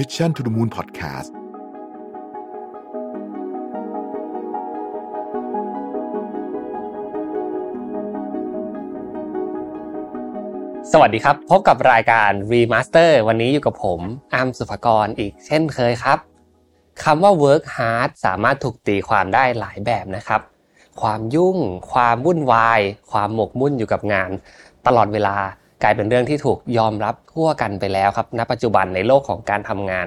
Mission to the Moon Podcast สวัสดีครับ พบกับรายการ Remaster วันนี้อยู่กับผมอามสุภกรอีกเช่นเคยครับคำว่า work hard สามารถถูกตีความได้หลายแบบนะครับ ความยุ่ง ความวุ่นวาย ความหมกมุ่นอยู่กับงาน ตลอดเวลา กลายเป็นเรื่องที่ถูกยอมรับทั่วกันไปแล้วครับ ณ ปัจจุบันในโลกของการทำงาน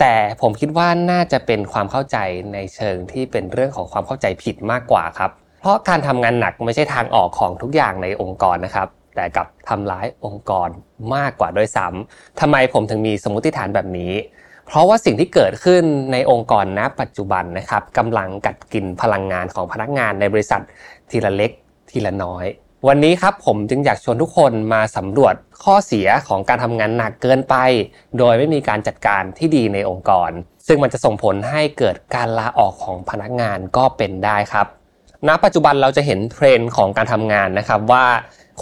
แต่ผมคิดว่าน่าจะเป็นความเข้าใจในเชิงที่เป็นเรื่องของความเข้าใจผิดมากกว่าครับ เพราะการทำงานหนักไม่ใช่ทางออกของทุกอย่างในองค์กรนะครับ แต่กับทำร้ายองค์กรมากกว่าด้วยซ้ำทำไมผมถึงมีสมมติฐานแบบนี้ เพราะว่าสิ่งที่เกิดขึ้นในองค์กรณ ปัจจุบันนะครับกำลังกัดกินพลังงานของพนักงานในบริษัททีละเล็กทีละน้อย วันนี้ครับผมจึงอยากชวนทุกคนมาสำรวจข้อเสียของการทำงานหนักเกินไป โดยไม่มีการจัดการที่ดีในองค์กร ซึ่งมันจะส่งผลให้เกิดการลาออกของพนักงานก็เป็นได้ครับ ณ ปัจจุบันเราจะเห็นเทรนด์ของการทำงานนะครับว่า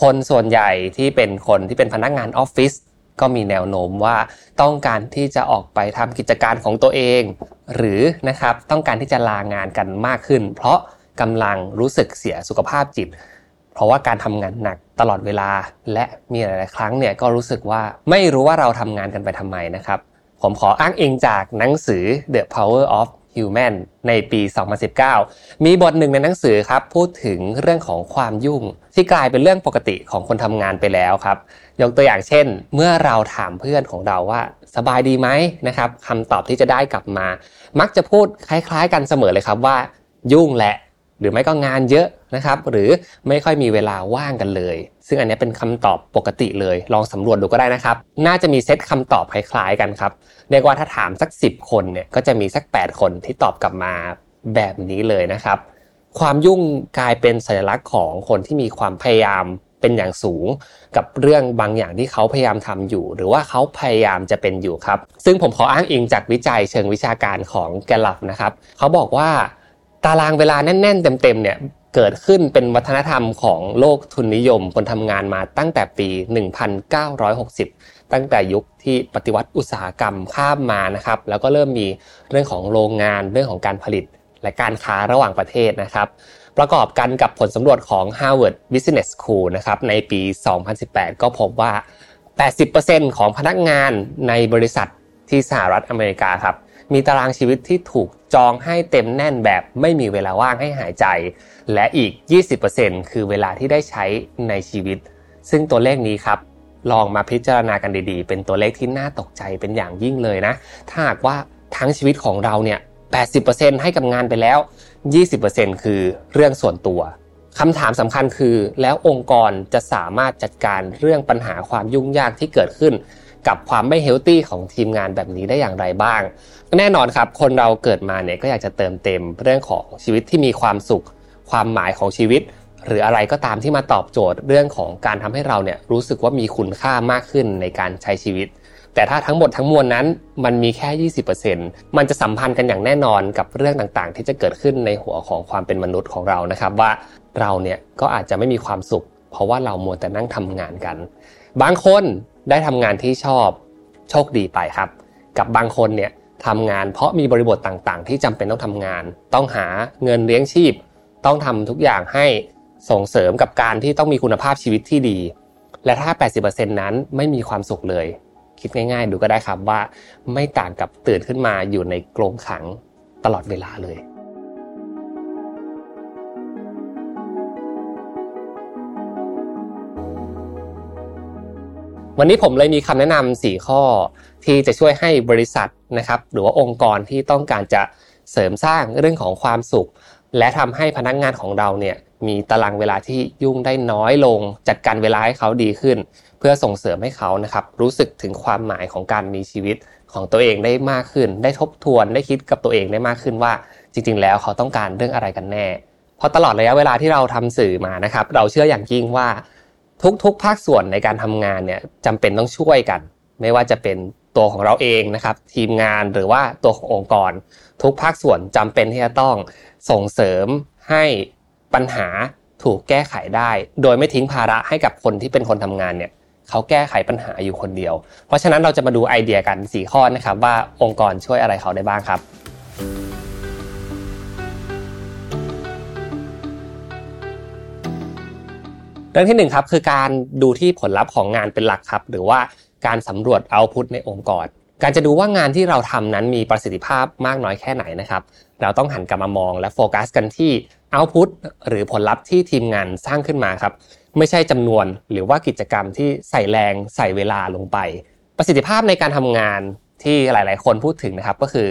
คนส่วนใหญ่ที่เป็นคนที่เป็นพนักงานออฟฟิศก็มีแนวโน้มว่าต้องการที่จะออกไปทำกิจการของตัวเอง หรือนะครับต้องการที่จะลางานกันมากขึ้น เพราะกำลังรู้สึกเสียสุขภาพจิต เพราะว่าการทำงานหนักตลอดเวลา และมีหลาย ๆ ครั้งเนี่ยก็รู้สึกว่าไม่รู้ว่าเราทำงานกันไปทำไมนะครับ ผมขออ้างอิงจากหนังสือ The Power of Human ในปี 2019 มีบทหนึ่งในหนังสือครับพูดถึงเรื่องของความยุ่ง ที่กลายเป็นเรื่องปกติของคนทำงานไปแล้วครับ ยกตัวอย่างเช่น เมื่อเราถามเพื่อนของเราว่า สบายดีไหมนะครับคำตอบที่จะได้กลับมา มักจะพูดคล้าย ๆ กันเสมอเลยครับว่า ยุ่งแหละ หรือไม่ก็งานเยอะนะครับ หรือไม่ค่อยมีเวลาว่างกันเลย ซึ่งอันนี้เป็นคำตอบปกติเลย ลองสำรวจดูก็ได้นะครับ น่าจะมีเซตคำตอบคล้ายๆกันครับเรียกว่าถ้าถามสัก 10 คนเนี่ยก็จะมีสัก 8 คนที่ตอบกลับมาแบบนี้เลยนะครับ ความยุ่งกลายเป็นสัญลักษณ์ของคนที่มีความพยายามเป็นอย่างสูงกับเรื่องบางอย่างที่เขาพยายามทำอยู่ หรือว่าเขาพยายามจะเป็นอยู่ครับ ซึ่งผมขออ้างอิงจากวิจัยเชิงวิชาการของแกลลับนะครับ เขาบอกว่า ตารางเวลาแน่น ๆ เต็มๆเนี่ยเกิดขึ้นเป็นวัฒนธรรมของโลกทุนนิยม คนทำงานมาตั้งแต่ปี 1960 ตั้งแต่ยุคที่ปฏิวัติอุตสาหกรรมข้ามมานะครับ แล้วก็เริ่มมีเรื่องของโรงงานเรื่องของการผลิต และการค้าระหว่างประเทศนะครับ ประกอบกันกับผลสำรวจของ Harvard Business School นะครับในปี 2018 ก็พบว่า 80%ของพนักงานในบริษัทที่สหรัฐอเมริกาครับ มีตารางชีวิตที่ถูกจองให้เต็มแน่นแบบไม่มีเวลาว่างให้หายใจ และอีก 20%คือเวลาที่ได้ใช้ในชีวิต ซึ่งตัวเลขนี้ครับลองมาพิจารณากันดีๆ เป็นตัวเลขที่น่าตกใจเป็นอย่างยิ่งเลยนะ ถ้าหากว่าทั้งชีวิตของเราเนี่ย 80%ให้กับงานไปแล้ว 20%คือเรื่องส่วนตัวคำถามสำคัญคือ แล้วองค์กรจะสามารถจัดการเรื่องปัญหาความยุ่งยากที่เกิดขึ้น กับความไม่เฮลตี้ของทีมงานแบบนี้ได้อย่างไรบ้าง แน่นอนครับ คนเราเกิดมาเนี่ยก็อยากจะเติมเต็มเรื่องของชีวิตที่มีความสุข ความหมายของชีวิต หรืออะไรก็ตามที่มาตอบโจทย์เรื่องของการทำให้เราเนี่ยรู้สึกว่ามีคุณค่ามากขึ้นในการใช้ชีวิต แต่ถ้าทั้งหมดทั้งมวลนั้นมันมีแค่ 20%มันจะสัมพันธ์กันอย่างแน่นอนกับเรื่องต่างๆ ที่จะเกิดขึ้นในหัวของความเป็นมนุษย์ของเรานะครับว่าเราเนี่ยก็อาจจะไม่มีความสุข เพราะว่าเรามัวแต่นั่งทำงานกัน บางคน ได้ทำงานที่ชอบโชคดีไปครับ กับบางคนเนี่ยทำงานเพราะมีบริบทต่างๆ ที่จำเป็นต้องทำงาน ต้องหาเงินเลี้ยงชีพ ต้องทำทุกอย่างให้ส่งเสริมกับการที่ต้องมีคุณภาพชีวิตที่ดี และถ้า 80%นั้นไม่มีความสุขเลย คิดง่ายๆ ดูก็ได้ครับว่าไม่ต่างกับตื่นขึ้นมาอยู่ในกรงขังตลอดเวลาเลย วันนี้ผมเลยมีคำแนะนำ4ข้อที่จะช่วยให้บริษัทนะครับหรือว่าองค์กรที่ต้องการจะเสริมสร้างเรื่องของความสุข และทำให้พนักงานของเราเนี่ยมีตารางเวลาที่ยุ่งได้น้อยลง จัดการเวลาให้เขาดีขึ้น เพื่อส่งเสริมให้เขานะครับรู้สึกถึงความหมายของการมีชีวิตของตัวเองได้มากขึ้น ได้ทบทวนได้คิดกับตัวเองได้มากขึ้นว่า จริง ๆ แล้วเขาต้องการเรื่องอะไรกันแน่เพราะตลอดระยะเวลาที่เราทำสื่อมานะครับ เราเชื่ออย่างยิ่งว่า ทุกๆ ภาคส่วนในการทำงานเนี่ยจำเป็นต้องช่วยกัน ไม่ว่าจะเป็นตัวของเราเองนะครับ ทีมงานหรือว่าตัวขององค์กร ทุกภาคส่วนจำเป็นที่จะต้องส่งเสริมให้ปัญหาถูกแก้ไขได้ โดยไม่ทิ้งภาระให้กับคนที่เป็นคนทำงานเนี่ยเขาแก้ไขปัญหาอยู่คนเดียว เพราะฉะนั้นเราจะมาดูไอเดียกัน 4 ข้อนะครับว่าองค์กรช่วยอะไรเขาได้บ้างครับ เรื่องที่1ครับคือการดูที่ผลลัพธ์ของงานเป็นหลักครับ หรือว่าการสำรวจเอาพุทในองค์กร การจะดูว่างานที่เราทำนั้นมีประสิทธิภาพมากน้อยแค่ไหนนะครับ เราต้องหันกลับมามองและโฟกัสกันที่เอาพุทหรือผลลัพธ์ที่ทีมงานสร้างขึ้นมาครับ ไม่ใช่จำนวนหรือว่ากิจกรรมที่ใส่แรงใส่เวลาลงไป ประสิทธิภาพในการทำงานที่หลาย ๆ คนพูดถึงนะครับก็คือ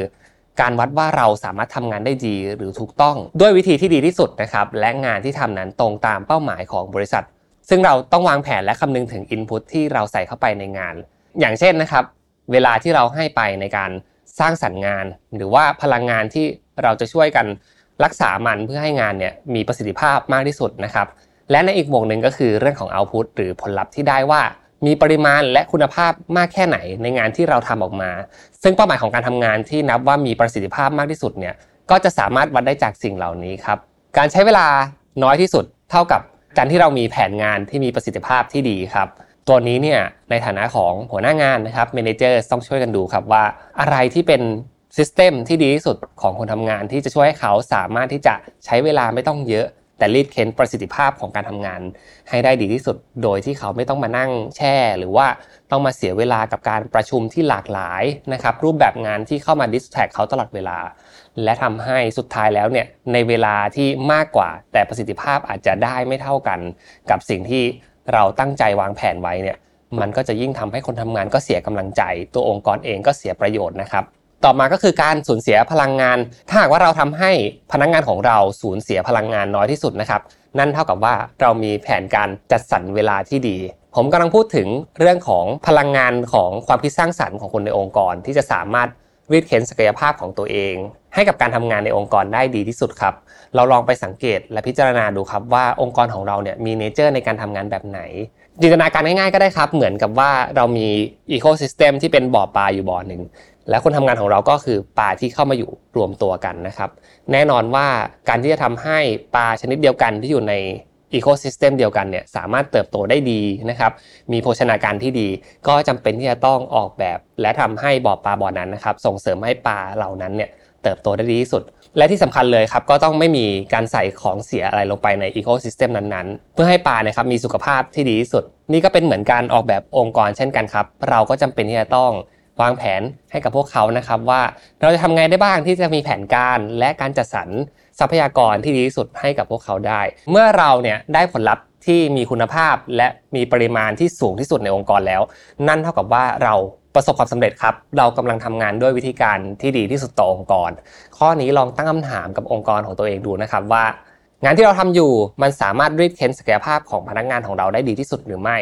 การวัดว่าเราสามารถทำงานได้ดีหรือถูกต้อง ด้วยวิธีที่ดีที่สุดนะครับ และงานที่ทำนั้นตรงตามเป้าหมายของบริษัท ซึ่งเราต้องวางแผนและคำนึงถึงอินพุตที่เราใส่เข้าไปในงาน อย่างเช่นนะครับ เวลาที่เราให้ไปในการสร้างสรรค์งาน หรือว่าพลังงานที่เราจะช่วยกันรักษามันเพื่อให้งานเนี่ยมีประสิทธิภาพมากที่สุดนะครับ และในอีกวงหนึ่งก็คือเรื่องของเอาพุตหรือผลลัพธ์ที่ได้ว่า มีปริมาณและคุณภาพมากแค่ไหนในงานที่เราทำออกมา ซึ่งเป้าหมายของการทำงานที่นับว่ามีประสิทธิภาพมากที่สุดเนี่ยก็จะสามารถวัดได้จากสิ่งเหล่านี้ครับการใช้เวลาน้อยที่สุดเท่ากับการที่เรามีแผนงานที่มีประสิทธิภาพที่ดีครับ ตัวนี้เนี่ยในฐานะของหัวหน้างานนะครับ manager ต้องช่วยกันดูครับว่าอะไรที่เป็น system ที่ดีที่สุดของคนทำงานที่จะช่วยให้เขาสามารถที่จะใช้เวลาไม่ต้องเยอะ แต่รีดเค้นประสิทธิภาพของการทำงาน ให้ได้ดีที่สุด โดยที่เขาไม่ต้องมานั่งแช่ หรือว่าต้องมาเสียเวลากับการประชุมที่หลากหลายนะครับรูปแบบงานที่เข้ามา distract เขาตลอดเวลา และทำให้สุดท้ายแล้วเนี่ยในเวลาที่มากกว่า แต่ประสิทธิภาพอาจจะได้ไม่เท่ากัน กับสิ่งที่เราตั้งใจวางแผนไว้เนี่ยมันก็จะยิ่งทำให้คนทำงานก็เสียกำลังใจ ตัวองค์กรเองก็เสียประโยชน์นะครับ ต่อมาก็คือการสูญเสียพลังงาน ถ้าหากว่าเราทำให้พนักงงานของเราสูญเสียพลังงานน้อยที่สุดนะครับ นั่นเท่ากับว่าเรามีแผนการจัดสรรเวลาที่ดี ผมกำลังพูดถึงเรื่องของพลังงานของความคิดสร้างสรรค์ของคนในองค์กร ที่จะสามารถรีดเค้นศักยภาพของตัวเอง ให้กับการทำงานในองค์กรได้ดีที่สุดครับ เราลองไปสังเกตและพิจารณาดูครับว่าองค์กรของเราเนี่ยมี nature ในการทำงานแบบไหนจินตนาการง่ายๆก็ได้ครับ เหมือนกับว่าเรามี ecosystem ที่เป็นบ่อปลาอยู่บ่อหนึ่ง และคนทำงานของเราก็คือปลาที่เข้ามาอยู่รวมตัวกันนะครับ แน่นอนว่าการที่จะทำให้ปลาชนิดเดียวกันที่อยู่ใน ecosystem เดียวกันเนี่ยสามารถเติบโตได้ดีนะครับ มีโภชนาการที่ดี ก็จำเป็นที่จะต้องออกแบบ และทำให้บ่อปลาบ่อนั้นนะครับ ส่งเสริมให้ปลาเหล่านั้นเนี่ยเติบโตได้ดีที่สุด และที่สำคัญเลยครับก็ต้องไม่มีการใส่ของเสียอะไรลงไปในอีโคซิสเต็มนั้นๆ เพื่อให้ปลานะครับมีสุขภาพที่ดีที่สุด นี่ก็เป็นเหมือนการออกแบบองค์กรเช่นกันครับ เราก็จำเป็นที่จะต้อง วางแผนให้กับพวกเขานะครับว่าเราจะทำไงได้บ้างที่จะมีแผนการและการจัดสรรทรัพยากรที่ดีที่สุดให้กับพวกเขาได้ เมื่อเราเนี่ยได้ผลลัพธ์ที่มีคุณภาพและมีปริมาณที่สูงที่สุดในองค์กรแล้ว นั่นเท่ากับว่าเราประสบความสำเร็จครับ เรากำลังทำงานด้วยวิธีการที่ดีที่สุดต่อองค์กร ข้อนี้ลองตั้งคำถามกับองค์กรของตัวเองดูนะครับว่า งานที่เราทำอยู่มันสามารถรีดเค้นศักยภาพของพนักงานของเราได้ดีที่สุดหรือไม่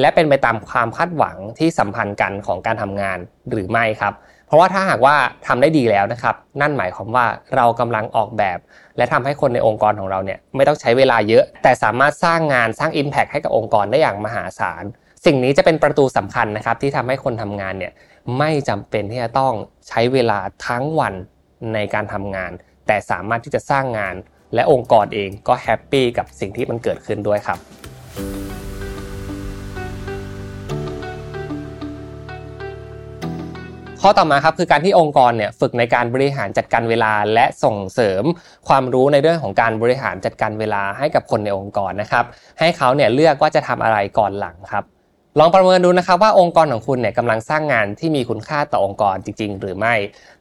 และเป็นไปตามความคาดหวังที่สัมพันธ์กันของการทำงานหรือไม่ครับ เพราะว่าถ้าหากว่าทำได้ดีแล้วนะครับ นั่นหมายความว่าเรากำลังออกแบบ และทำให้คนในองค์กรของเราเนี่ยไม่ต้องใช้เวลาเยอะ แต่สามารถสร้างงานสร้าง Impact ให้กับองค์กรได้อย่างมหาศาลสิ่งนี้จะเป็นประตูสำคัญนะครับที่ทำให้คนทำงานเนี่ยไม่จำเป็นที่จะต้องใช้เวลาทั้งวันในการทำงาน แต่สามารถที่จะสร้างงาน และองค์กรเองก็แฮปปี้กับสิ่งที่มันเกิดขึ้นด้วยครับ ข้อต่อมาครับคือการที่องค์กรเนี่ยฝึกในการบริหารจัดการเวลา และส่งเสริมความรู้ในเรื่องของการบริหารจัดการเวลาให้กับคนในองค์กรนะครับ ให้เขาเนี่ยเลือกว่าจะทำอะไรก่อนหลังครับ ลองประเมินดูนะครับว่าองค์กรของคุณเนี่ยกำลังสร้างงานที่มีคุณค่าต่อองค์กรจริง ๆ หรือไม่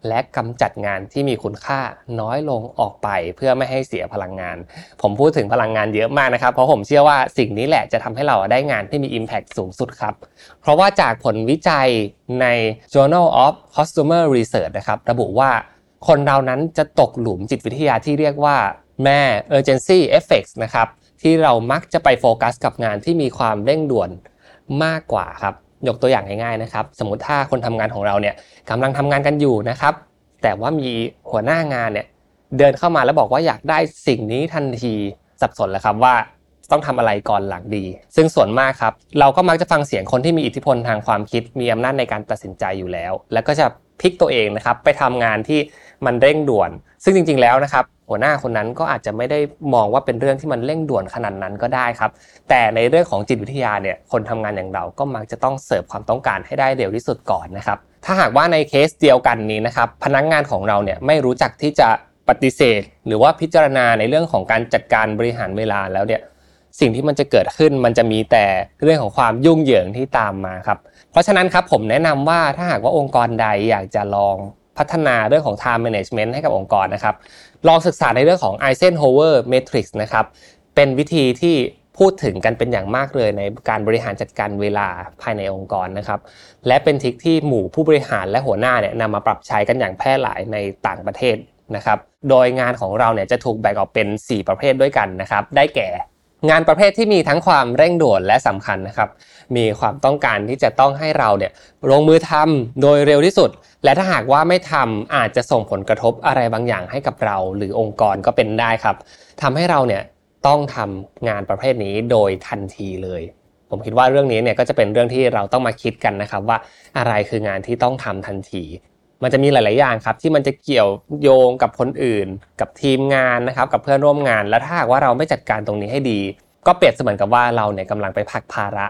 และกำจัดงานที่มีคุณค่าน้อยลงออกไปเพื่อไม่ให้เสียพลังงาน ผมพูดถึงพลังงานเยอะมากนะครับ เพราะผมเชื่อว่าสิ่งนี้แหละจะทำให้เราได้งานที่มี Impact สูงสุดครับ เพราะว่าจากผลวิจัยใน Journal of Customer Research นะครับระบุว่าคนเรานั้นจะตกหลุมจิตวิทยาที่เรียกว่าแม่ urgency effects นะครับที่เรามักจะไปโฟกัสกับงานที่มีความเร่งด่วน มากกว่าครับ ยกตัวอย่างง่ายๆนะครับ สมมติถ้าคนทำงานของเราเนี่ยกำลังทำงานกันอยู่นะครับ แต่ว่ามีหัวหน้างานเนี่ยเดินเข้ามาแล้วบอกว่าอยากได้สิ่งนี้ทันทีสับสนแล้วครับว่าต้องทำอะไรก่อนหลังดี ซึ่งส่วนมากครับ เราก็มักจะฟังเสียงคนที่มีอิทธิพลทางความคิด มีอำนาจในการตัดสินใจอยู่แล้ว แล้วก็จะพลิกตัวเองนะครับ ไปทำงานที่มันเร่งด่วน ซึ่งจริง ๆแล้วนะครับ หัวหน้าคนนั้นก็อาจจะไม่ได้มองว่าเป็นเรื่องที่มันเร่งด่วนขนาดนั้นก็ได้ครับ แต่ในเรื่องของจิตวิทยาเนี่ยคนทำงานอย่างเราก็มักจะต้องเสิร์ฟความต้องการให้ได้เร็วที่สุดก่อนนะครับ ถ้าหากว่าในเคสเดียวกันนี้นะครับ พนักงงานของเราเนี่ยไม่รู้จักที่จะปฏิเสธ หรือว่าพิจารณาในเรื่องของการจัดการบริหารเวลาแล้วเนี่ยสิ่งที่มันจะเกิดขึ้นมันจะมีแต่เรื่องของความยุ่งเหยิงที่ตามมาครับ เพราะฉะนั้นครับผมแนะนำว่าถ้าหากว่าองค์กรใดอยากจะลอง พัฒนาเรื่องของ time management ให้กับองค์กรนะครับ ลองศึกษาในเรื่องของ Eisenhower Matrix นะครับ เป็นวิธีที่พูดถึงกันเป็นอย่างมากเลยในการบริหารจัดการเวลาภายในองค์กรนะครับ และเป็นทิคที่หมู่ผู้บริหารและหัวหน้าเนี่ยนำมาปรับใช้กันอย่างแพร่หลายในต่างประเทศนะครับ โดยงานของเราเนี่ยจะถูกแบ่งออกเป็น 4 ประเภทด้วยกันนะครับ ได้แก่ งานประเภทที่มีทั้งความเร่งด่วนและสำคัญนะครับ มีความต้องการที่จะต้องให้เราเนี่ยลงมือทำโดยเร็วที่สุด และถ้าหากว่าไม่ทำอาจจะส่งผลกระทบอะไรบางอย่างให้กับเรา หรือองค์กรก็เป็นได้ครับทำให้เราเนี่ยต้องทำงานประเภทนี้โดยทันทีเลย ผมคิดว่าเรื่องนี้เนี่ยก็จะเป็นเรื่องที่เราต้องมาคิดกันนะครับว่าอะไรคืองานที่ต้องทำทันที มันจะมีหลาย ๆ อย่างครับที่มันจะเกี่ยวโยงกับคนอื่น กับทีมงานนะครับ กับเพื่อนร่วมงาน แล้วถ้าหากว่าเราไม่จัดการตรงนี้ให้ดี ก็เปรียบเสมือนกับว่าเราเนี่ยกำลังไปพักภาระ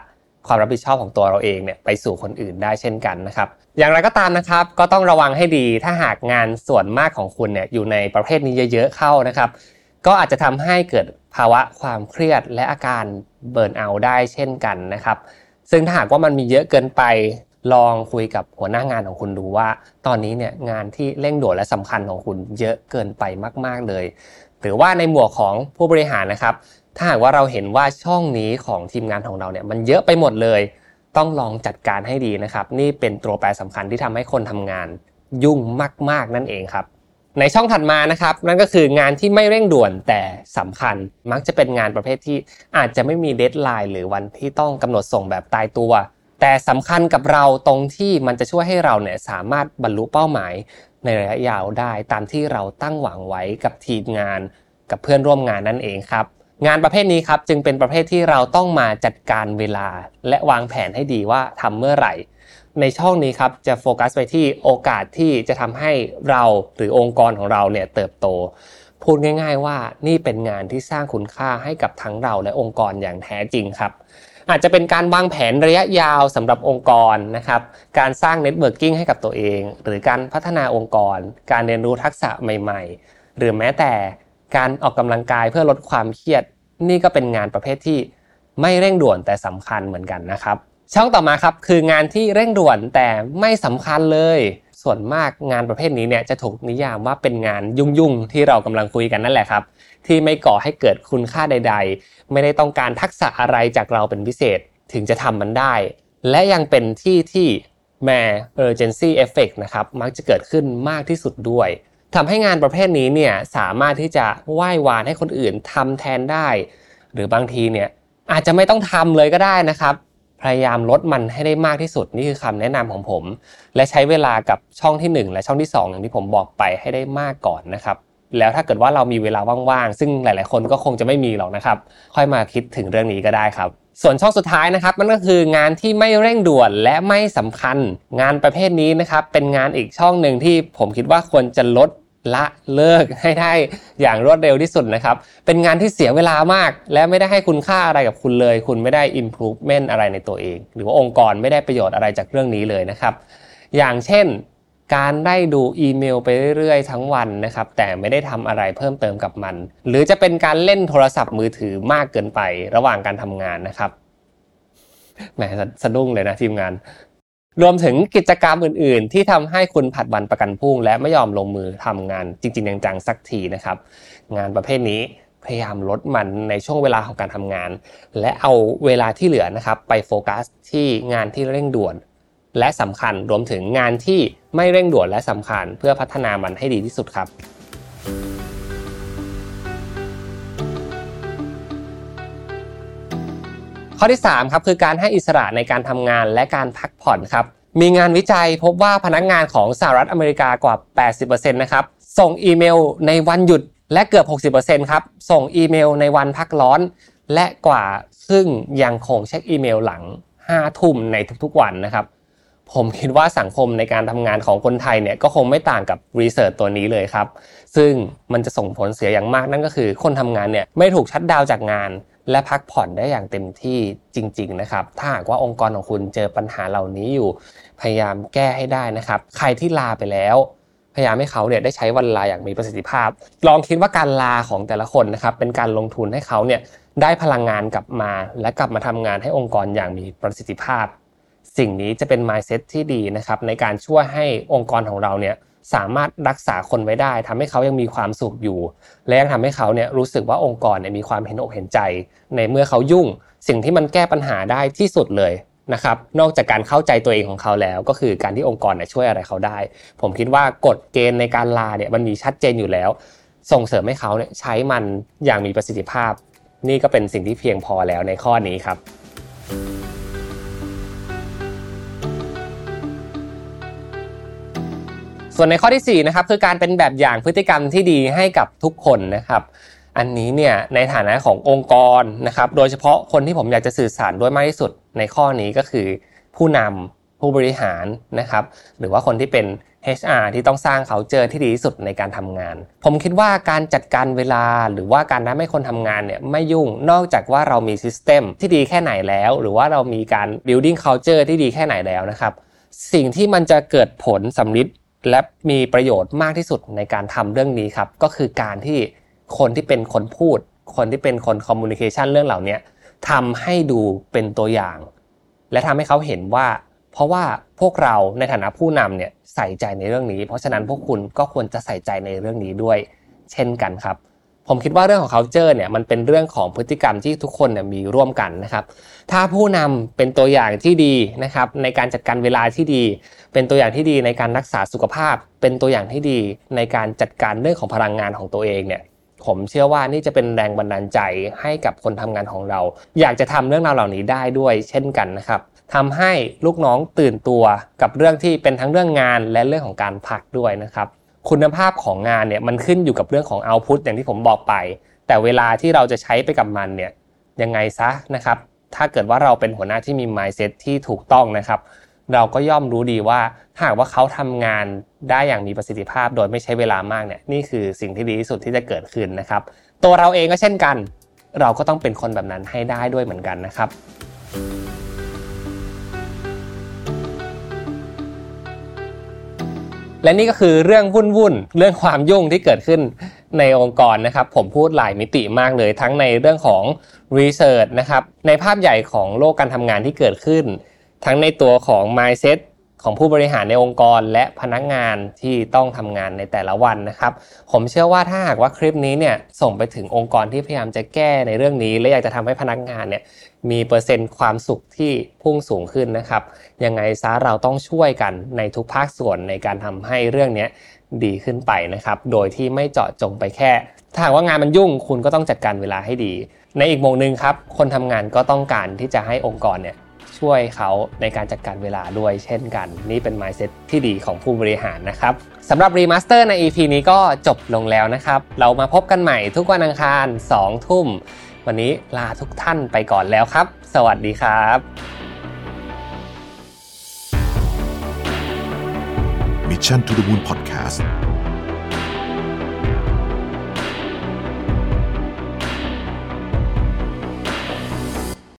ความรับผิดชอบของตัวเราเองเนี่ยไปสู่คนอื่นได้เช่นกันนะครับ อย่างไรก็ตามนะครับ ก็ต้องระวังให้ดีถ้าหากงานส่วนมากของคุณเนี่ยอยู่ในประเภทนี้เยอะ ๆ เข้านะครับ ก็อาจจะทำให้เกิดภาวะความเครียดและอาการเบิร์นเอาได้เช่นกันนะครับ ซึ่งถ้าหากว่ามันมีเยอะเกินไป ลองคุยกับหัวหน้างานของคุณดูว่า ตอนนี้เนี่ยงานที่เร่งด่วนและสำคัญของคุณเยอะเกินไปมาก ๆเลย หรือว่าในหมวกของผู้บริหารนะครับ ถ้าหากว่าเราเห็นว่าช่องนี้ของทีมงานของเราเนี่ยมันเยอะไปหมดเลย ต้องลองจัดการให้ดีนะครับ นี่เป็นตัวแปรสำคัญที่ทำให้คนทำงานยุ่งมาก ๆนั่นเองครับในช่องถัดมานะครับ นั่นก็คืองานที่ไม่เร่งด่วนแต่สำคัญ มักจะเป็นงานประเภทที่อาจจะไม่มีเดทไลน์หรือวันที่ต้องกำหนดส่งแบบตายตัว แต่สำคัญกับเราตรงที่มันจะช่วยให้เราเนี่ยสามารถบรรลุเป้าหมายในระยะยาวได้ตามที่เราตั้งหวังไว้กับทีมงาน กับเพื่อนร่วมงานนั่นเองครับ งานประเภทนี้ครับจึงเป็นประเภทที่เราต้องมาจัดการเวลา และวางแผนให้ดีว่าทำเมื่อไหร่ ในช่องนี้ครับจะโฟกัสไปที่โอกาสที่จะทำให้เราหรือองค์กรของเราเนี่ยเติบโต พูดง่าย ๆ ว่านี่เป็นงานที่สร้างคุณค่าให้กับทั้งเราและองค์กรอย่างแท้จริงครับ อาจจะเป็นการวางแผนระยะยาวสำหรับองค์กรนะครับ การสร้าง networking ให้กับตัวเอง หรือการพัฒนาองค์กร การเรียนรู้ทักษะใหม่ ๆ หรือแม้แต่การออกกำลังกายเพื่อลดความเครียด นี่ก็เป็นงานประเภทที่ไม่เร่งด่วนแต่สำคัญเหมือนกันนะครับ ช่องต่อมาครับคืองานที่เร่งด่วนแต่ไม่สำคัญเลย ส่วนมากงานประเภทนี้เนี่ยจะถูกนิยามว่าเป็นงานยุ่งๆที่เรากำลังคุยกันนั่นแหละครับ ที่ไม่ก่อให้เกิดคุณค่าใด ๆ ไม่ได้ต้องการทักษะอะไรจากเราเป็นพิเศษถึงจะทำมันได้ และยังเป็นที่ที่แม่ urgency effect นะครับมักจะเกิดขึ้นมากที่สุดด้วยทำให้งานประเภทนี้เนี่ยสามารถที่จะไหว้วานให้คนอื่นทำแทนได้ หรือบางทีเนี่ยอาจจะไม่ต้องทำเลยก็ได้นะครับ พยายามลดมันให้ได้มากที่สุดนี่คือคำแนะนำของผม และใช้เวลากับช่องที่ 1 และช่องที่ 2 อย่างที่ผมบอกไปให้ได้มากก่อนนะครับแล้วถ้าเกิดว่าเรามีเวลาว่างๆ ซึ่งหลาย ๆ คนก็คงจะไม่มีหรอกนะครับ ค่อยมาคิดถึงเรื่องนี้ก็ได้ครับ ส่วนช่องสุดท้ายนะครับมันก็คืองานที่ไม่เร่งด่วนและไม่สำคัญ งานประเภทนี้นะครับเป็นงานอีกช่องหนึ่งที่ผมคิดว่าควรจะลด ละเลิกให้ได้อย่างรวดเร็วที่สุดนะครับ เป็นงานที่เสียเวลามาก และไม่ได้ให้คุณค่าอะไรกับคุณเลย คุณไม่ได้ improvement อะไรในตัวเอง หรือว่าองค์กรไม่ได้ประโยชน์อะไรจากเรื่องนี้เลยนะครับ อย่างเช่น การได้ดูอีเมลไปเรื่อยๆ ทั้งวันนะครับ แต่ไม่ได้ทำอะไรเพิ่มเติมกับมัน หรือจะเป็นการเล่นโทรศัพท์มือถือมากเกินไประหว่างการทำงานนะครับแหมสะดุ้งเลยนะทีมงาน รวมถึงกิจกรรมอื่น ๆ ที่ทำให้คุณผัดวันประกันพุ่ง และไม่ยอมลงมือทำงานจริง ๆ จังๆสักทีนะครับ งานประเภทนี้พยายามลดมันในช่วงเวลาของการทำงาน และเอาเวลาที่เหลือนะครับ ไปโฟกัสที่งานที่เร่งด่วน และสำคัญรวมถึงงานที่ไม่เร่งด่วนและสำคัญ เพื่อพัฒนามันให้ดีที่สุดครับ ข้อที่3ครับคือการให้อิสระในการทำงานและการพักผ่อนครับมีงานวิจัยพบว่าพนักงานของสหรัฐอเมริกากว่า 80%นะครับส่งอีเมลในวันหยุดและเกือบ 60%ครับส่งอีเมลในวันพักร้อน และกว่าครึ่งยังคงเช็คอีเมลหลัง 5 ทุ่มในทุกๆวันนะครับผมคิดว่าสังคมในการทำงานของคนไทยเนี่ยก็คงไม่ต่างกับรีเสิร์ชตัวนี้เลยครับ ซึ่งมันจะส่งผลเสียอย่างมากนั่นก็คือ คนทำงานเนี่ยไม่ถูกชัดดาวจากงาน และพักผ่อนได้อย่างเต็มที่จริง ๆ นะครับ ถ้าหากว่าองค์กรของคุณเจอปัญหาเหล่านี้อยู่ พยายามแก้ให้ได้นะครับ ใครที่ลาไปแล้ว พยายามให้เขาเนี่ยได้ใช้วันลาอย่างมีประสิทธิภาพ ลองคิดว่าการลาของแต่ละคนนะครับ เป็นการลงทุนให้เขาเนี่ยได้พลังงานกลับมา และกลับมาทำงานให้องค์กรอย่างมีประสิทธิภาพ สิ่งนี้จะเป็น mindset ที่ดีนะครับในการช่วยให้องค์กรของเราเนี่ย สามารถรักษาคนไว้ได้ทำให้เขายังมีความสุขอยู่ และยังทำให้เขาเนี่ยรู้สึกว่าองค์กรเนี่ยมีความเห็นอกเห็นใจ ในเมื่อเขายุ่ง สิ่งที่มันแก้ปัญหาได้ที่สุดเลยนะครับนอกจากการเข้าใจตัวเองของเขาแล้ว ก็คือการที่องค์กรเนี่ยช่วยอะไรเขาได้ ผมคิดว่ากฎเกณฑ์ในการลาเนี่ยมันมีชัดเจนอยู่แล้ว ส่งเสริมให้เขาเนี่ยใช้มันอย่างมีประสิทธิภาพ นี่ก็เป็นสิ่งที่เพียงพอแล้วในข้อนี้ครับ ส่วนในข้อที่4นะครับคือการเป็นแบบอย่างพฤติกรรมที่ดีให้กับทุกคนนะครับ อันนี้เนี่ยในฐานะขององค์กรนะครับ โดยเฉพาะคนที่ผมอยากจะสื่อสารด้วยมากที่สุดในข้อนี้ก็คือ ผู้นำผู้บริหารนะครับ หรือว่าคนที่เป็น HR ที่ต้องสร้างเขาเจอที่ดีที่สุดในการทำงาน ผมคิดว่าการจัดการเวลาหรือว่าการทำให้คนทำงานเนี่ยไม่ยุ่งนอกจากว่าเรามีซิสเต็มที่ดีแค่ไหนแล้ว หรือว่าเรามีการ building culture ที่ดีแค่ไหนแล้วนะครับ สิ่งที่มันจะเกิดผลสำลิด และมีประโยชน์มากที่สุดในการทำเรื่องนี้ครับ ก็คือการที่คนที่เป็นคนพูด คนที่เป็นคนคอมมูนิเคชันเรื่องเหล่านี้ทำให้ดูเป็นตัวอย่าง และทำให้เขาเห็นว่า เพราะว่าพวกเราในฐานะผู้นำเนี่ยใส่ใจในเรื่องนี้ เพราะฉะนั้นพวกคุณก็ควรจะใส่ใจในเรื่องนี้ด้วย เช่นกันครับ ผมคิดว่าเรื่องของ culture เนี่ยมันเป็นเรื่องของพฤติกรรมที่ทุกคนเนี่ยมีร่วมกันนะครับ ถ้าผู้นำเป็นตัวอย่างที่ดีนะครับในการจัดการเวลาที่ดี เป็นตัวอย่างที่ดีในการรักษาสุขภาพ เป็นตัวอย่างที่ดีในการจัดการเรื่องของพลังงานของตัวเองเนี่ยผมเชื่อว่านี่จะเป็นแรงบันดาลใจให้กับคนทำงานของเรา อยากจะทำเรื่องราวเหล่านี้ได้ด้วยเช่นกันนะครับทำให้ลูกน้องตื่นตัวกับเรื่องที่เป็นทั้งเรื่องงานและเรื่องของการพักด้วยนะครับคุณภาพของงานเนี่ยมันขึ้นอยู่กับเรื่องของเอาพุตอย่างที่ผมบอกไป แต่เวลาที่เราจะใช้ไปกับมันเนี่ยยังไงซะนะครับถ้าเกิดว่าเราเป็นหัวหน้าที่มี mindset ที่ถูกต้องนะครับ เราก็ย่อมรู้ดีว่าหากว่าเขาทำงานได้อย่างมีประสิทธิภาพ โดยไม่ใช้เวลามากเนี่ยนี่คือสิ่งที่ดีที่สุดที่จะเกิดขึ้นนะครับ ตัวเราเองก็เช่นกัน เราก็ต้องเป็นคนแบบนั้นให้ได้ด้วยเหมือนกันนะครับ และนี่ก็คือเรื่องวุ่นวุ่นเรื่องความยุ่งที่เกิดขึ้นในองค์กรนะครับ ผมพูดหลายมิติมากเลยทั้งในเรื่องของรีเสิร์ชนะครับในภาพใหญ่ของโลกการทำงานที่เกิดขึ้น ทั้งในตัวของ mindset ของผู้บริหารในองค์กรและพนักงานที่ต้องทำงานในแต่ละวันนะครับ ผมเชื่อว่าถ้าหากว่าคลิปนี้เนี่ยส่งไปถึงองค์กรที่พยายามจะแก้ในเรื่องนี้ และอยากจะทำให้พนักงานเนี่ยมีเปอร์เซ็นต์ความสุขที่พุ่งสูงขึ้นนะครับ ยังไงซะเราต้องช่วยกันในทุกภาคส่วนในการทำให้เรื่องนี้ดีขึ้นไปนะครับ โดยที่ไม่เจาะจงไปแค่ ถ้าหากว่างานมันยุ่งคุณก็ต้องจัดการเวลาให้ดี ในอีกมุมหนึ่งครับ คนทำงานก็ต้องการที่จะให้องค์กรเนี่ย ช่วยเขาในการจัดการเวลาด้วยเช่นกัน นี่เป็น mindset ที่ดีของผู้บริหารนะครับสำหรับ remaster ใน EP นี้ก็จบลงแล้วนะครับ เรามาพบกันใหม่ทุกวันอังคาร 2 ทุ่ม วันนี้ลาทุกท่านไปก่อนแล้วครับ สวัสดีครับ Mission to the Moon Podcast